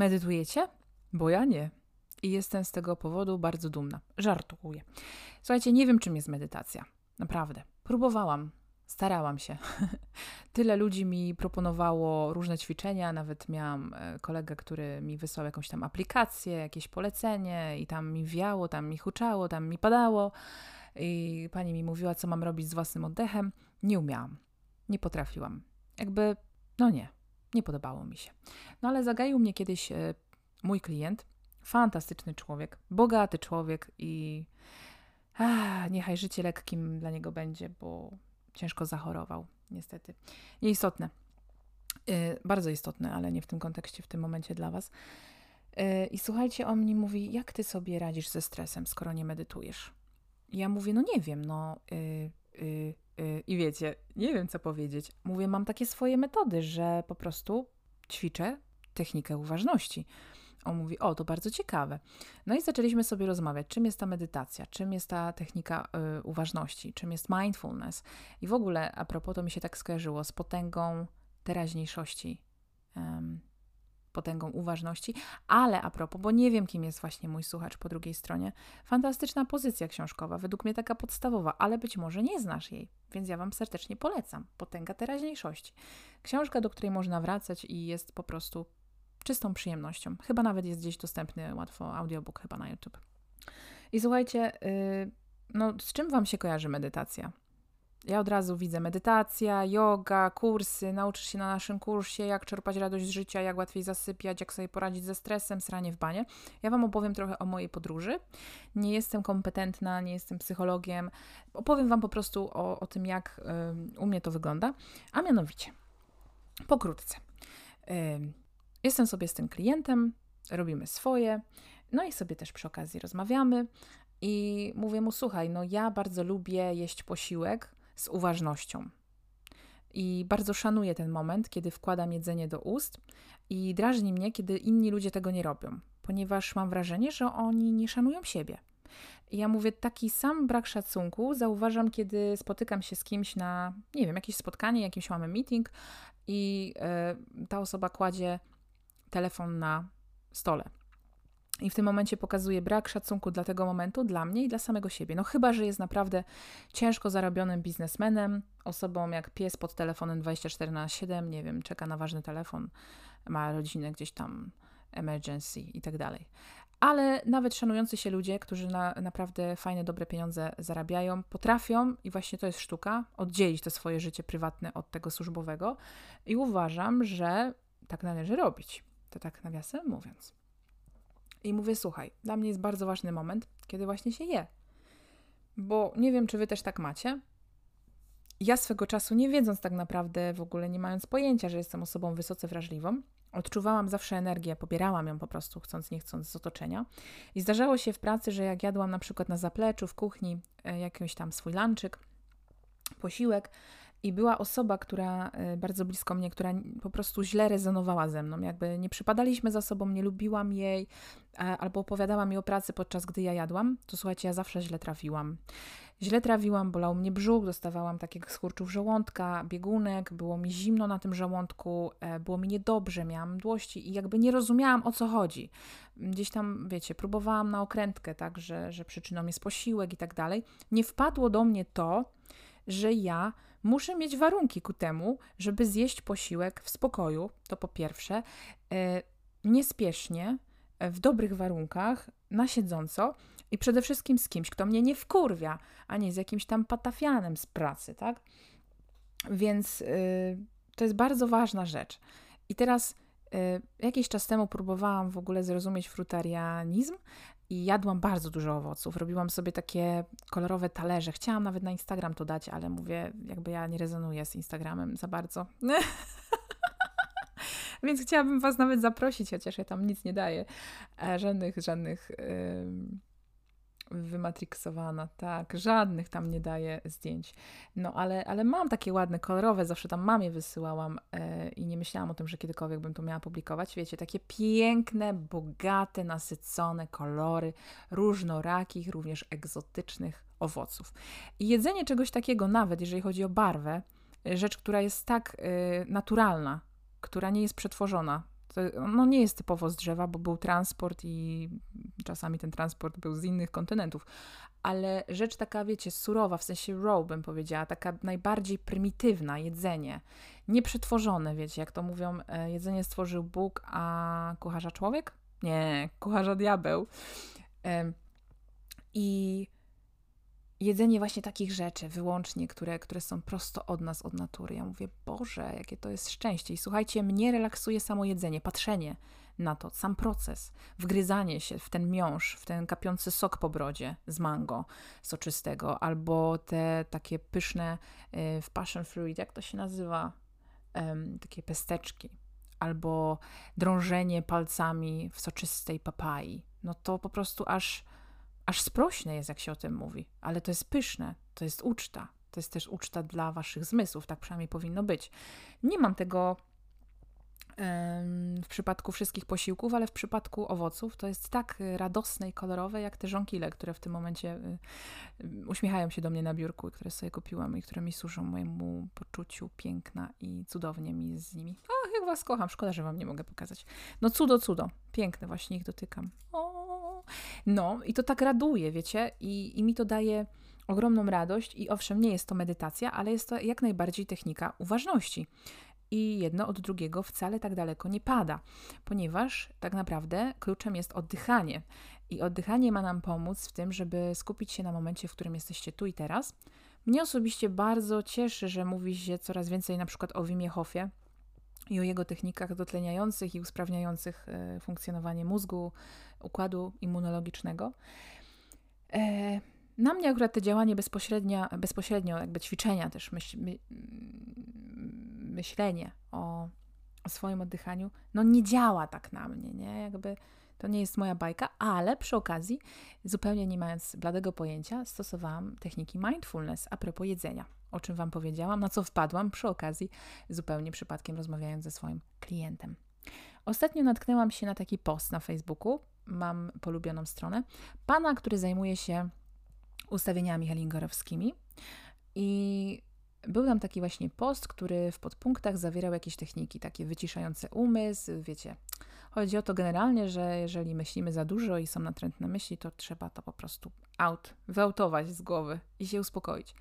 Medytujecie? Bo ja nie. I jestem z tego powodu bardzo dumna. Żartuję. Słuchajcie, nie wiem, czym jest medytacja. Naprawdę. Próbowałam, starałam się. Tyle ludzi mi proponowało różne ćwiczenia, nawet miałam e, kolegę, który mi wysłał jakąś tam aplikację, jakieś polecenie i tam mi wiało, tam mi huczało, tam mi padało i pani mi mówiła, co mam robić z własnym oddechem. Nie umiałam, nie potrafiłam. Jakby, no nie, nie podobało mi się. No ale zagaił mnie kiedyś e, mój klient, fantastyczny człowiek, bogaty człowiek i ach, niechaj życie lekkim dla niego będzie, bo ciężko zachorował, niestety. Nieistotne. Yy, bardzo istotne, ale nie w tym kontekście, w tym momencie dla Was. Yy, I słuchajcie, on mi mówi, jak ty sobie radzisz ze stresem, skoro nie medytujesz? I ja mówię, no nie wiem, no. Yy, I wiecie, nie wiem co powiedzieć. Mówię, mam takie swoje metody, że po prostu ćwiczę technikę uważności. On mówi, o, to bardzo ciekawe. No i zaczęliśmy sobie rozmawiać, czym jest ta medytacja, czym jest ta technika y, uważności, czym jest mindfulness. I w ogóle, a propos, to mi się tak skojarzyło z potęgą teraźniejszości, um, potęgą uważności, ale a propos, bo nie wiem, kim jest właśnie mój słuchacz po drugiej stronie, fantastyczna pozycja książkowa, według mnie taka podstawowa, ale być może nie znasz jej, więc ja Wam serdecznie polecam. Potęga teraźniejszości. Książka, do której można wracać i jest po prostu czystą przyjemnością. Chyba nawet jest gdzieś dostępny łatwo audiobook chyba na YouTube. I słuchajcie, yy, no z czym Wam się kojarzy medytacja? Ja od razu widzę medytacja, yoga, kursy, nauczysz się na naszym kursie, jak czerpać radość z życia, jak łatwiej zasypiać, jak sobie poradzić ze stresem, sranie w banie. Ja Wam opowiem trochę o mojej podróży. Nie jestem kompetentna, nie jestem psychologiem. Opowiem Wam po prostu o, o tym, jak y, u mnie to wygląda. A mianowicie, pokrótce. Y, Jestem sobie z tym klientem, robimy swoje, no i sobie też przy okazji rozmawiamy i mówię mu: Słuchaj, no ja bardzo lubię jeść posiłek z uważnością. I bardzo szanuję ten moment, kiedy wkładam jedzenie do ust, i drażni mnie, kiedy inni ludzie tego nie robią, ponieważ mam wrażenie, że oni nie szanują siebie. I ja mówię, taki sam brak szacunku zauważam, kiedy spotykam się z kimś na, nie wiem, jakieś spotkanie, jakimś mamy meeting i y, ta osoba kładzie telefon na stole. I w tym momencie pokazuje brak szacunku dla tego momentu, dla mnie i dla samego siebie. No chyba, że jest naprawdę ciężko zarobionym biznesmenem, osobą jak pies pod telefonem 24 na 7, nie wiem, czeka na ważny telefon, ma rodzinę gdzieś tam, emergency i tak dalej. Ale nawet szanujący się ludzie, którzy na naprawdę fajne, dobre pieniądze zarabiają, potrafią, i właśnie to jest sztuka, oddzielić to swoje życie prywatne od tego służbowego. I uważam, że tak należy robić. To tak nawiasem mówiąc. I mówię, słuchaj, dla mnie jest bardzo ważny moment, kiedy właśnie się je. Bo nie wiem, czy wy też tak macie. Ja swego czasu, nie wiedząc tak naprawdę, w ogóle nie mając pojęcia, że jestem osobą wysoce wrażliwą, odczuwałam zawsze energię, pobierałam ją po prostu, chcąc, nie chcąc, z otoczenia. I zdarzało się w pracy, że jak jadłam na przykład na zapleczu, w kuchni, e, jakiś tam swój lanczyk, posiłek, i była osoba, która e, bardzo blisko mnie, która po prostu źle rezonowała ze mną. Jakby nie przypadaliśmy za sobą, nie lubiłam jej, albo opowiadała mi o pracy podczas gdy ja jadłam, to słuchajcie, ja zawsze źle trafiłam. Źle trawiłam, bolał mnie brzuch, dostawałam takich skurczów żołądka, biegunek, było mi zimno na tym żołądku, e, było mi niedobrze, miałam mdłości i jakby nie rozumiałam o co chodzi. Gdzieś tam, wiecie, próbowałam na okrętkę, tak, że, że przyczyną jest posiłek i tak dalej. Nie wpadło do mnie to, że ja muszę mieć warunki ku temu, żeby zjeść posiłek w spokoju, to po pierwsze, e, niespiesznie, e, w dobrych warunkach, na siedząco i przede wszystkim z kimś, kto mnie nie wkurwia, a nie z jakimś tam patafianem z pracy, tak? Więc y, to jest bardzo ważna rzecz. I teraz y, jakiś czas temu próbowałam w ogóle zrozumieć frutarianizm i jadłam bardzo dużo owoców. Robiłam sobie takie kolorowe talerze. Chciałam nawet na Instagram to dać, ale mówię, jakby ja nie rezonuję z Instagramem za bardzo. Więc chciałabym Was nawet zaprosić, chociaż ja tam nic nie daję. E, żadnych, żadnych. Yy wymatriksowana, tak, żadnych tam nie daję zdjęć. No ale, ale mam takie ładne, kolorowe, zawsze tam mamie wysyłałam e, i nie myślałam o tym, że kiedykolwiek bym to miała publikować. Wiecie, takie piękne, bogate, nasycone kolory różnorakich, również egzotycznych owoców. I jedzenie czegoś takiego, nawet jeżeli chodzi o barwę, rzecz, która jest tak y, naturalna, która nie jest przetworzona, no nie jest typowo z drzewa, bo był transport i czasami ten transport był z innych kontynentów, ale rzecz taka, wiecie, surowa, w sensie raw bym powiedziała, taka najbardziej prymitywna, jedzenie, nieprzetworzone, wiecie, jak to mówią, e, jedzenie stworzył Bóg, a kucharza człowiek? Nie, kucharza diabeł. I jedzenie właśnie takich rzeczy, wyłącznie, które, które są prosto od nas, od natury. Ja mówię, Boże, jakie to jest szczęście. I słuchajcie, mnie relaksuje samo jedzenie, patrzenie na to, sam proces, wgryzanie się w ten miąższ, w ten kapiący sok po brodzie z mango soczystego, albo te takie pyszne y, w passion fruit, jak to się nazywa? Takie pesteczki, albo drążenie palcami w soczystej papai. No to po prostu aż aż sprośne jest, jak się o tym mówi, ale to jest pyszne, to jest uczta. To jest też uczta dla waszych zmysłów, tak przynajmniej powinno być. Nie mam tego w przypadku wszystkich posiłków, ale w przypadku owoców to jest tak radosne i kolorowe, jak te żonkile, które w tym momencie y, y, uśmiechają się do mnie na biurku i które sobie kupiłam i które mi służą mojemu poczuciu piękna i cudownie mi z nimi. O, jak was kocham, szkoda, że wam nie mogę pokazać. No cudo, cudo, piękne, właśnie ich dotykam. O, no i to tak raduje, wiecie, i, i mi to daje ogromną radość i owszem, nie jest to medytacja, ale jest to jak najbardziej technika uważności i jedno od drugiego wcale tak daleko nie pada, ponieważ tak naprawdę kluczem jest oddychanie. I oddychanie ma nam pomóc w tym, żeby skupić się na momencie, w którym jesteście tu i teraz. Mnie osobiście bardzo cieszy, że mówi się coraz więcej na przykład o Wimie Hofie i o jego technikach dotleniających i usprawniających e, funkcjonowanie mózgu, układu immunologicznego. E, na mnie akurat te działanie bezpośrednio, bezpośrednio jakby ćwiczenia też myśl, my, myślenie o, o swoim oddychaniu, no nie działa tak na mnie, nie? Jakby to nie jest moja bajka, ale przy okazji, zupełnie nie mając bladego pojęcia, stosowałam techniki mindfulness a propos jedzenia, o czym Wam powiedziałam, na co wpadłam przy okazji, zupełnie przypadkiem rozmawiając ze swoim klientem. Ostatnio natknęłam się na taki post na Facebooku, mam polubioną stronę, pana, który zajmuje się ustawieniami hellingorowskimi i był tam taki właśnie post, który w podpunktach zawierał jakieś techniki, takie wyciszające umysł, wiecie. Chodzi o to generalnie, że jeżeli myślimy za dużo i są natrętne myśli, to trzeba to po prostu out, wyautować z głowy i się uspokoić.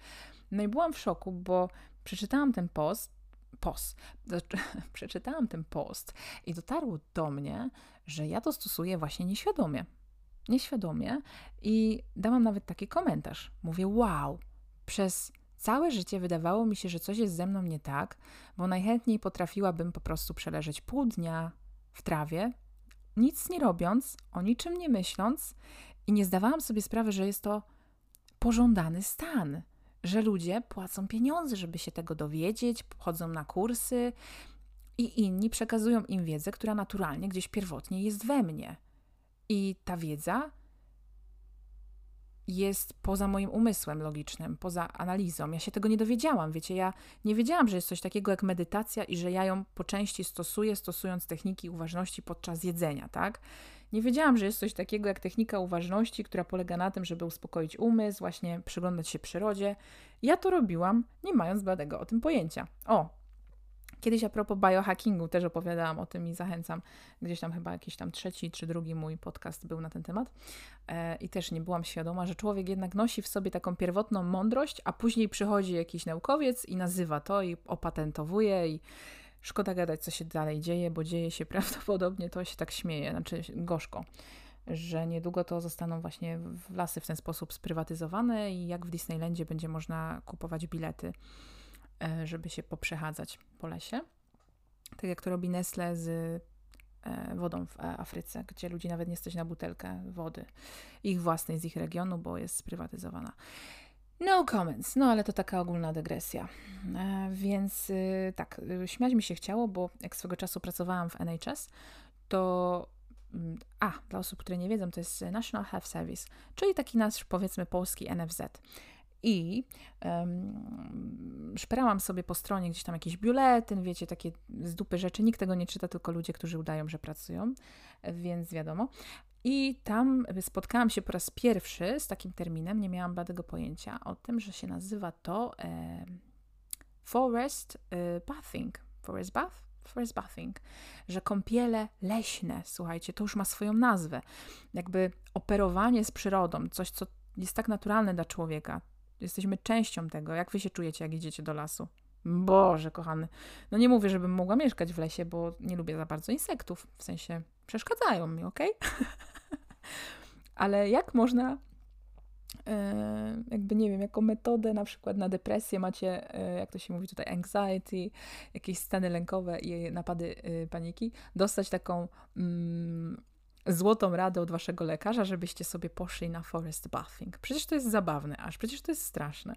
No i byłam w szoku, bo przeczytałam ten post, post, przeczytałam ten post i dotarło do mnie, że ja to stosuję właśnie nieświadomie. Nieświadomie i dałam nawet taki komentarz. Mówię, wow, przez Całe życie wydawało mi się, że coś jest ze mną nie tak, bo najchętniej potrafiłabym po prostu przeleżeć pół dnia w trawie, nic nie robiąc, o niczym nie myśląc i nie zdawałam sobie sprawy, że jest to pożądany stan, że ludzie płacą pieniądze, żeby się tego dowiedzieć, chodzą na kursy i inni przekazują im wiedzę, która naturalnie gdzieś pierwotnie jest we mnie. I ta wiedza jest poza moim umysłem logicznym, poza analizą. Ja się tego nie dowiedziałam, wiecie, ja nie wiedziałam, że jest coś takiego jak medytacja i że ja ją po części stosuję, stosując techniki uważności podczas jedzenia, tak? Nie wiedziałam, że jest coś takiego jak technika uważności, która polega na tym, żeby uspokoić umysł, właśnie przyglądać się przyrodzie. Ja to robiłam, nie mając bladego o tym pojęcia. O, Kiedyś a propos biohackingu też opowiadałam o tym i zachęcam. Gdzieś tam chyba jakiś tam trzeci czy drugi mój podcast był na ten temat. E, I też nie byłam świadoma, że człowiek jednak nosi w sobie taką pierwotną mądrość, a później przychodzi jakiś naukowiec i nazywa to i opatentowuje i szkoda gadać, co się dalej dzieje, bo dzieje się prawdopodobnie, to się tak śmieje, znaczy gorzko że niedługo to zostaną właśnie w lasy w ten sposób sprywatyzowane i jak w Disneylandzie będzie można kupować bilety żeby się poprzechadzać po lesie. Tak jak to robi Nestle z e, wodą w Afryce, gdzie ludzi nawet nie stać na butelkę wody ich własnej z ich regionu, bo jest sprywatyzowana. No comments, no ale to taka ogólna dygresja. E, więc tak, śmiać mi się chciało, bo jak swego czasu pracowałam w NHS, to mm, a, dla osób, które nie wiedzą, to jest National Health Service, czyli taki nasz, powiedzmy, polski NFZ. I um, szperałam sobie po stronie gdzieś tam jakiś biuletyn, wiecie, takie z dupy rzeczy. Nikt tego nie czyta, tylko ludzie, którzy udają, że pracują, więc wiadomo. I tam spotkałam się po raz pierwszy z takim terminem, nie miałam bladego pojęcia o tym, że się nazywa to e, forest e, bathing. Forest bath? forest bathing, że kąpiele leśne, słuchajcie, to już ma swoją nazwę. Jakby operowanie z przyrodą, coś, co jest tak naturalne dla człowieka. Jesteśmy częścią tego. Jak wy się czujecie, jak idziecie do lasu? Boże, kochany. No nie mówię, żebym mogła mieszkać w lesie, bo nie lubię za bardzo insektów. W sensie przeszkadzają mi, ok? Ale jak można E, jakby nie wiem, jako metodę na przykład na depresję macie, e, jak to się mówi tutaj, anxiety, jakieś stany lękowe i napady e, paniki, dostać taką mm, złotą radę od waszego lekarza, żebyście sobie poszli na forest bathing. Przecież to jest zabawne, aż przecież to jest straszne.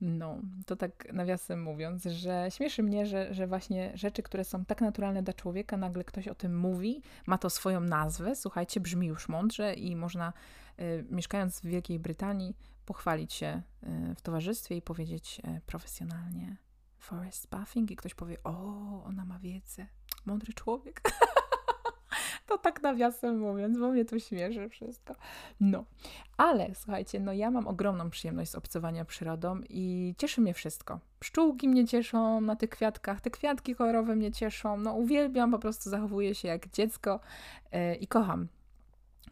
No, to tak nawiasem mówiąc, że śmieszy mnie, że, że właśnie rzeczy, które są tak naturalne dla człowieka, nagle ktoś o tym mówi, ma to swoją nazwę, słuchajcie, brzmi już mądrze i można y, mieszkając w Wielkiej Brytanii pochwalić się y, w towarzystwie i powiedzieć y, profesjonalnie forest bathing i ktoś powie, o, ona ma wiedzę, mądry człowiek. To tak nawiasem mówiąc, bo mnie to śmieszy wszystko. No, ale słuchajcie, no ja mam ogromną przyjemność z obcowania przyrodą i cieszy mnie wszystko. Pszczółki mnie cieszą na tych kwiatkach, te kwiatki kolorowe mnie cieszą, no uwielbiam, po prostu zachowuję się jak dziecko yy, i kocham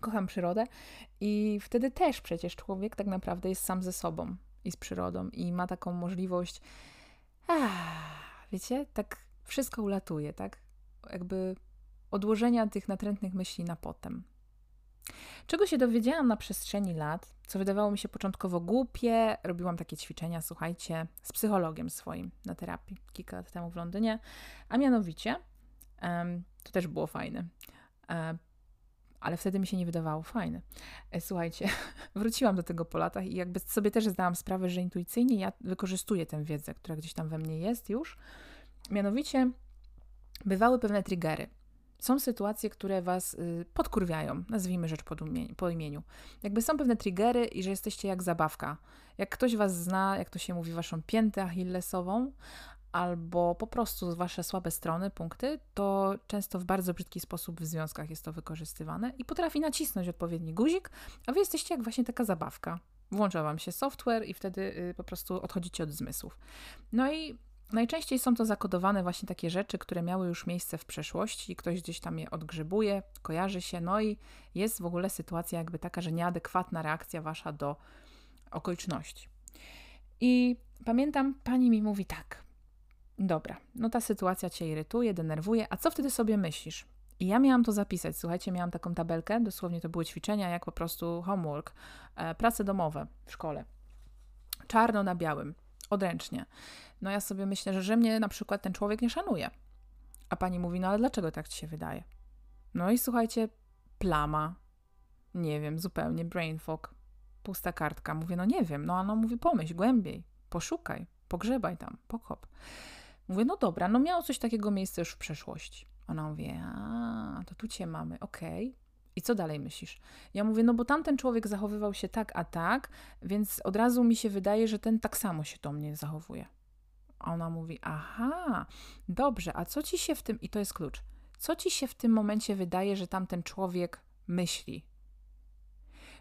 kocham przyrodę i wtedy też przecież człowiek tak naprawdę jest sam ze sobą i z przyrodą i ma taką możliwość, ah, wiecie, tak wszystko ulatuje, tak? Jakby odłożenia tych natrętnych myśli na potem. Czego się dowiedziałam na przestrzeni lat, co wydawało mi się początkowo głupie, robiłam takie ćwiczenia, słuchajcie, z psychologiem swoim na terapii kilka lat temu w Londynie, a mianowicie, to też było fajne, um, ale wtedy mi się nie wydawało fajne. E, słuchajcie, wróciłam do tego po latach i jakby sobie też zdałam sprawę, że intuicyjnie ja wykorzystuję tę wiedzę, która gdzieś tam we mnie jest już. Mianowicie, bywały pewne triggery są sytuacje, które was y, podkurwiają, nazwijmy rzecz po imieniu. Jakby są pewne triggery i że jesteście jak zabawka. Jak ktoś was zna, jak to się mówi, waszą piętę achillesową, albo po prostu wasze słabe strony, punkty, to często w bardzo brzydki sposób w związkach jest to wykorzystywane i potrafi nacisnąć odpowiedni guzik, a wy jesteście jak właśnie taka zabawka. Włącza wam się software i wtedy y, po prostu odchodzicie od zmysłów. No i Najczęściej są to zakodowane właśnie takie rzeczy, które miały już miejsce w przeszłości, ktoś gdzieś tam je odgrzebuje, kojarzy się, no i jest w ogóle sytuacja jakby taka, że nieadekwatna reakcja wasza do okoliczności. I pamiętam, pani mi mówi tak: Dobra, no ta sytuacja cię irytuje, denerwuje, a co wtedy sobie myślisz? I ja miałam to zapisać. Słuchajcie, miałam taką tabelkę, dosłownie to były ćwiczenia, jak po prostu homework, e, prace domowe w szkole. Czarno na białym odręcznie. No ja sobie myślę, że, że mnie na przykład ten człowiek nie szanuje. A pani mówi, no ale dlaczego tak ci się wydaje? No i słuchajcie, plama, nie wiem, zupełnie brain fog, pusta kartka. Mówię, no nie wiem, no ona mówi, pomyśl głębiej, poszukaj, pogrzebaj tam, pokop. Mówię, no dobra, no miało coś takiego miejsce już w przeszłości. Ona mówi, a, to tu cię mamy, okej. Okay. I co dalej myślisz? Ja mówię, no bo tamten człowiek zachowywał się tak, a tak, więc od razu mi się wydaje, że ten tak samo się do mnie zachowuje. Ona mówi, aha, dobrze, a co ci się w tym, i to jest klucz, co ci się w tym momencie wydaje, że tamten człowiek myśli?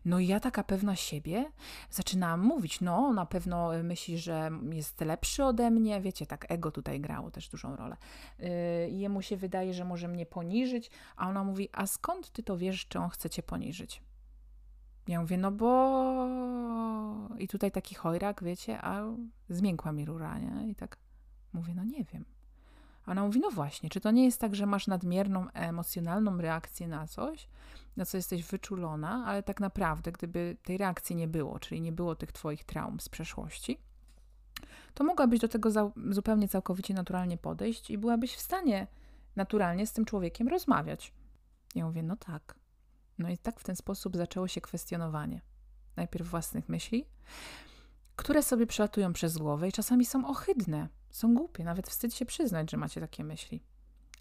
No i ja taka pewna siebie zaczynałam mówić, no na pewno myśli, że jest lepszy ode mnie, wiecie, tak ego tutaj grało też dużą rolę. Yy, jemu się wydaje, że może mnie poniżyć, a ona mówi, a skąd ty to wiesz, czy on chce cię poniżyć? Ja mówię, no bo... I tutaj taki chojrak, wiecie, a zmiękła mi rura, nie? I tak mówię, no nie wiem. Ona mówi, no właśnie, czy to nie jest tak, że masz nadmierną emocjonalną reakcję na coś, na co jesteś wyczulona, ale tak naprawdę, gdyby tej reakcji nie było, czyli nie było tych twoich traum z przeszłości, to mogłabyś do tego zupełnie całkowicie naturalnie podejść i byłabyś w stanie naturalnie z tym człowiekiem rozmawiać. Ja mówię, no tak. No i tak w ten sposób zaczęło się kwestionowanie. Najpierw własnych myśli, które sobie przelatują przez głowę i czasami są ohydne, są głupie, nawet wstyd się przyznać, że macie takie myśli.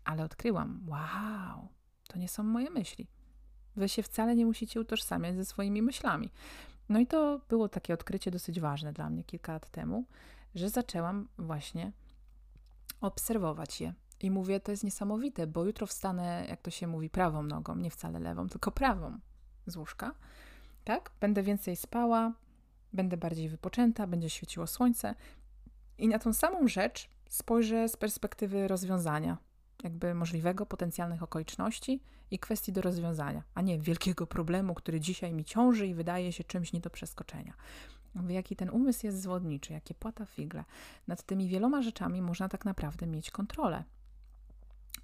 Ale odkryłam, wow, to nie są moje myśli. Wy się wcale nie musicie utożsamiać ze swoimi myślami. No i to było takie odkrycie dosyć ważne dla mnie kilka lat temu, że zaczęłam właśnie obserwować je. I mówię, to jest niesamowite, bo jutro wstanę, jak to się mówi, prawą nogą, nie wcale lewą, tylko prawą z łóżka. Tak? Będę więcej spała, będę bardziej wypoczęta, będzie świeciło słońce i na tą samą rzecz spojrzę z perspektywy rozwiązania. jakby możliwego, potencjalnych okoliczności i kwestii do rozwiązania, a nie wielkiego problemu, który dzisiaj mi ciąży i wydaje się czymś nie do przeskoczenia. Jaki ten umysł jest zwodniczy, jakie płata figle. Nad tymi wieloma rzeczami można tak naprawdę mieć kontrolę.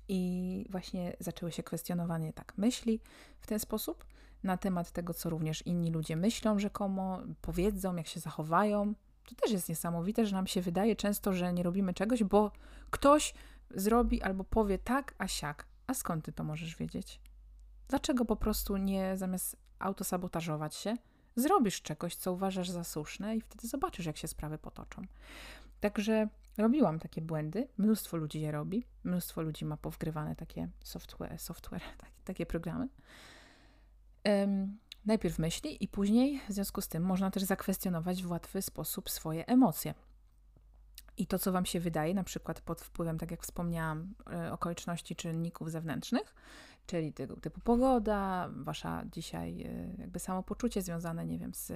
I właśnie zaczęły się kwestionowanie tak myśli w ten sposób na temat tego, co również inni ludzie myślą rzekomo, powiedzą, jak się zachowają. To też jest niesamowite, że nam się wydaje często, że nie robimy czegoś, bo ktoś zrobi albo powie tak, a siak. A skąd ty to możesz wiedzieć? Dlaczego po prostu nie zamiast autosabotażować się, zrobisz czegoś, co uważasz za słuszne i wtedy zobaczysz, jak się sprawy potoczą. Także robiłam takie błędy, mnóstwo ludzi je robi, mnóstwo ludzi ma powgrywane takie software, software takie, takie programy. Um, najpierw myśli i później w związku z tym można też zakwestionować w łatwy sposób swoje emocje. I to, co Wam się wydaje, na przykład pod wpływem, tak jak wspomniałam, e, okoliczności czynników zewnętrznych, czyli tego typu pogoda, Wasza dzisiaj e, jakby samopoczucie związane, nie wiem, z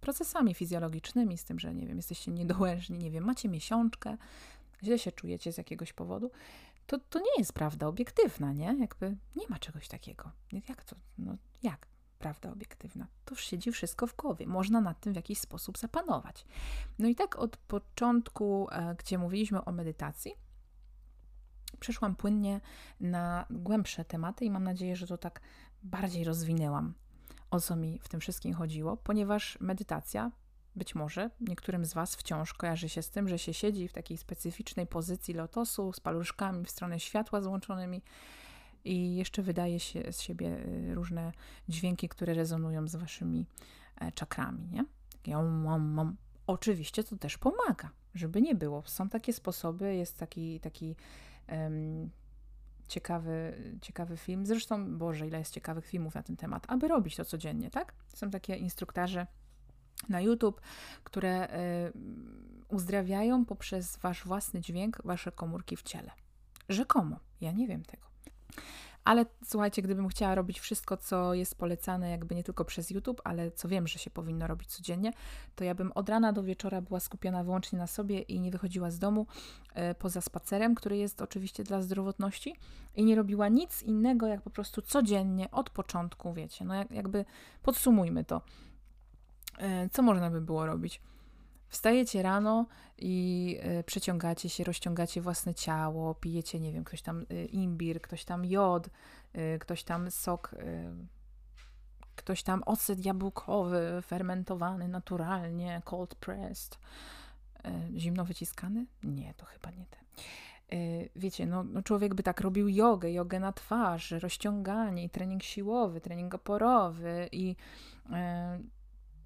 procesami fizjologicznymi, z tym, że nie wiem, jesteście niedołężni, nie wiem, macie miesiączkę, źle się czujecie z jakiegoś powodu, to, to nie jest prawda obiektywna, nie? Jakby nie ma czegoś takiego. Jak to? No jak? Prawda obiektywna. To już siedzi wszystko w głowie. Można nad tym w jakiś sposób zapanować. No i tak od początku, e, gdzie mówiliśmy o medytacji, przeszłam płynnie na głębsze tematy i mam nadzieję, że to tak bardziej rozwinęłam o co mi w tym wszystkim chodziło, ponieważ medytacja być może niektórym z Was wciąż kojarzy się z tym, że się siedzi w takiej specyficznej pozycji lotosu z paluszkami w stronę światła złączonymi i jeszcze wydaje się z siebie y, różne dźwięki, które rezonują z Waszymi e, czakrami, nie? Om, om, om. Oczywiście to też pomaga, żeby nie było. Są takie sposoby, jest taki, taki um, ciekawy, ciekawy film. Zresztą, Boże, ile jest ciekawych filmów na ten temat, aby robić to codziennie, tak? Są takie instruktarze na YouTube, które y, uzdrawiają poprzez wasz własny dźwięk wasze komórki w ciele. Rzekomo, ja nie wiem tego. Ale słuchajcie, gdybym chciała robić wszystko, co jest polecane, jakby nie tylko przez YouTube, ale co wiem, że się powinno robić codziennie, to ja bym od rana do wieczora była skupiona wyłącznie na sobie i nie wychodziła z domu e, poza spacerem, który jest oczywiście dla zdrowotności, i nie robiła nic innego, jak po prostu codziennie od początku, wiecie. No jakby podsumujmy to. E, co można by było robić? Wstajecie rano i y, przeciągacie się, rozciągacie własne ciało, pijecie, nie wiem, ktoś tam y, imbir, ktoś tam jod, ktoś tam sok, ktoś tam ocet jabłkowy, fermentowany naturalnie, cold pressed. Zimno wyciskany? Nie, to chyba nie ten. Wiecie, no, no, człowiek by tak robił jogę, jogę na twarz, rozciąganie, i trening siłowy, trening oporowy i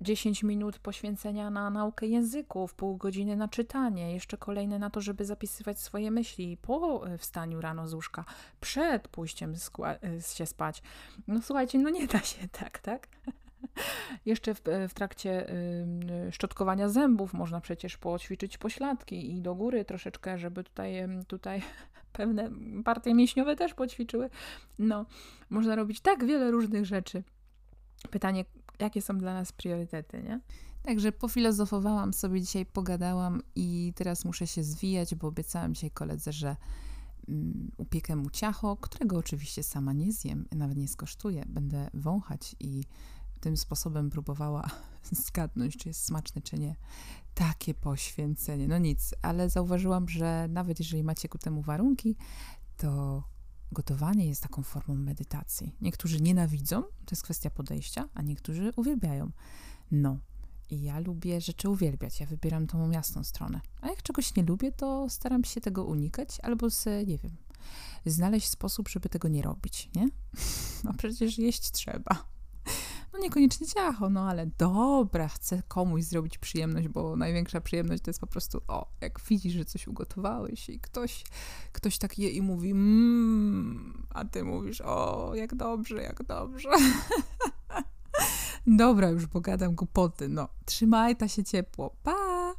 10 minut poświęcenia na naukę języków, pół godziny na czytanie, jeszcze kolejne na to, żeby zapisywać swoje myśli po e, wstaniu rano z łóżka, przed pójściem e, się spać. No słuchajcie, no nie da się tak, tak? Jeszcze w, e, w, trakcie y, szczotkowania zębów można przecież poćwiczyć pośladki i do góry troszeczkę, żeby tutaj, tutaj pewne partie mięśniowe też poćwiczyły. No, można robić tak wiele różnych rzeczy. Pytanie, jakie są dla nas priorytety, nie? Także pofilozofowałam sobie dzisiaj, pogadałam i teraz muszę się zwijać, bo obiecałam dzisiaj koledze, że um, upiekę mu ciacho, którego oczywiście sama nie zjem, nawet nie skosztuję. Będę wąchać i tym sposobem próbowała zgadnąć, czy jest smaczne, czy nie. Takie poświęcenie. No nic, ale zauważyłam, że nawet jeżeli macie ku temu warunki, to gotowanie jest taką formą medytacji. Niektórzy nienawidzą, to jest kwestia podejścia, a niektórzy uwielbiają. No, i ja lubię rzeczy uwielbiać, ja wybieram tą jasną stronę. A jak czegoś nie lubię, to staram się tego unikać albo se, nie wiem, znaleźć sposób, żeby tego nie robić, nie? No przecież jeść trzeba no niekoniecznie ciacho, no ale dobra, chcę komuś zrobić przyjemność, bo największa przyjemność to jest po prostu, o, jak widzisz, że coś ugotowałeś i ktoś, ktoś tak je i mówi, mmm, a ty mówisz, o, jak dobrze, jak dobrze. Dobra, już pogadam głupoty, no, trzymaj ta się ciepło, pa!